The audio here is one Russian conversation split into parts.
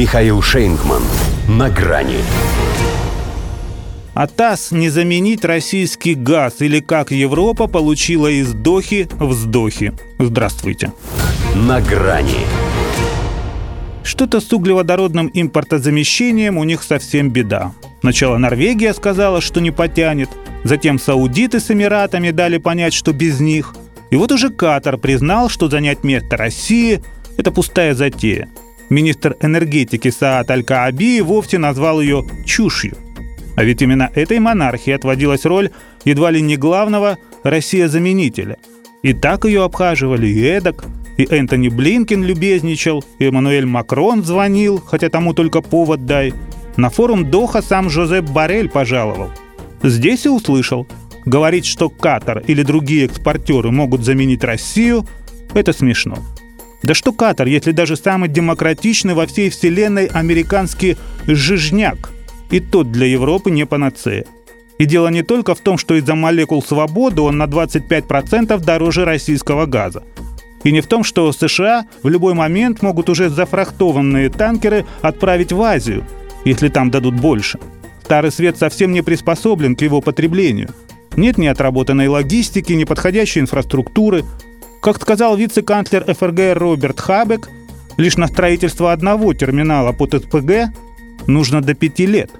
Михаил Шейнгман. На грани. А ТАСС не заменить российский газ или как Европа получила из Дохи вздохи. Здравствуйте. На грани. Что-то с углеводородным импортозамещением у них совсем беда. Сначала Норвегия сказала, что не потянет, затем саудиты с Эмиратами дали понять, что без них. И вот уже Катар признал, что занять место России – это пустая затея. Министр энергетики Саад Аль-Кааби вовсе назвал ее «чушью». А ведь именно этой монархии отводилась роль едва ли не главного «Россия-заменителя». И так ее обхаживали, и эдак, и Энтони Блинкин любезничал, и Эммануэль Макрон звонил, хотя тому только повод дай. На форум Доха сам Жозеп Барель пожаловал. Здесь и услышал. Говорить, что Катар или другие экспортеры могут заменить Россию, это смешно. Да что Катар, если даже самый демократичный во всей вселенной американский жижняк – и тот для Европы не панацея. И дело не только в том, что из-за молекул свободы он на 25% дороже российского газа. И не в том, что США в любой момент могут уже зафрахтованные танкеры отправить в Азию, если там дадут больше. Старый свет совсем не приспособлен к его потреблению. Нет ни отработанной логистики, ни подходящей инфраструктуры. Как сказал вице-канцлер ФРГ Роберт Хабек, лишь на строительство одного терминала под СПГ нужно до пяти лет.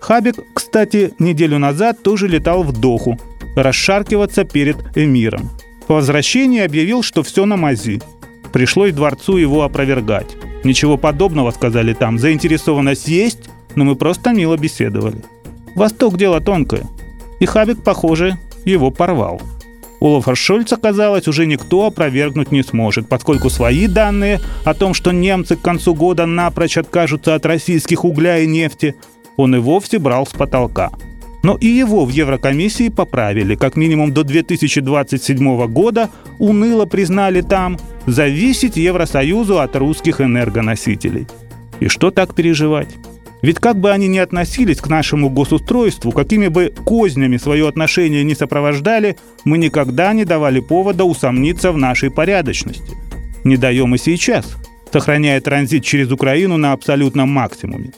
Хабик, кстати, неделю назад тоже летал в Доху, расшаркиваться перед эмиром. По возвращении объявил, что все на мази. Пришлось дворцу его опровергать. Ничего подобного, сказали там. Заинтересованность есть, но мы просто мило беседовали. Восток дело тонкое. И Хабик, похоже, его порвал. Олафа Шольца, казалось, уже никто опровергнуть не сможет, поскольку свои данные о том, что немцы к концу года напрочь откажутся от российских угля и нефти, он и вовсе брал с потолка. Но и его в Еврокомиссии поправили. Как минимум до 2027 года уныло признали там зависеть Евросоюзу от русских энергоносителей. И что так переживать? Ведь как бы они ни относились к нашему госустройству, какими бы кознями свое отношение не сопровождали, мы никогда не давали повода усомниться в нашей порядочности. Не даем и сейчас, сохраняя транзит через Украину на абсолютном максимуме.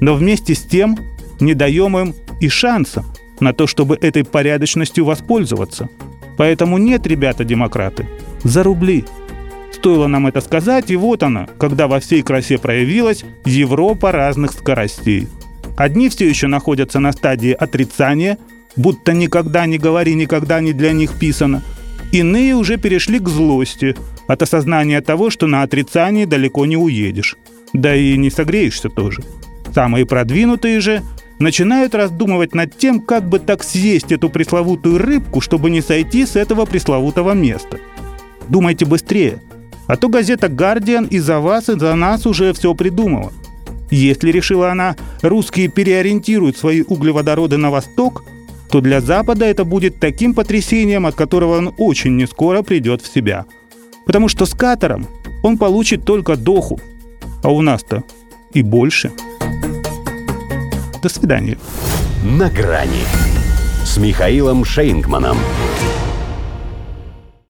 Но вместе с тем не даем им и шанса на то, чтобы этой порядочностью воспользоваться. Поэтому нет, ребята-демократы, за рубли – Стоило нам это сказать, и вот она, когда во всей красе проявилась Европа разных скоростей. Одни все еще находятся на стадии отрицания, будто никогда не говори, никогда не для них писано. Иные уже перешли к злости от осознания того, что на отрицании далеко не уедешь. Да и не согреешься тоже. Самые продвинутые же начинают раздумывать над тем, как бы так съесть эту пресловутую рыбку, чтобы не сойти с этого пресловутого места. Думайте быстрее – а то газета «Гардиан» и за вас, и за нас уже все придумала. Если, решила она, русские переориентируют свои углеводороды на восток, то для Запада это будет таким потрясением, от которого он очень нескоро придет в себя. Потому что с Катаром он получит только доху, а у нас-то и больше. До свидания. На грани с Михаилом Шейнгманом.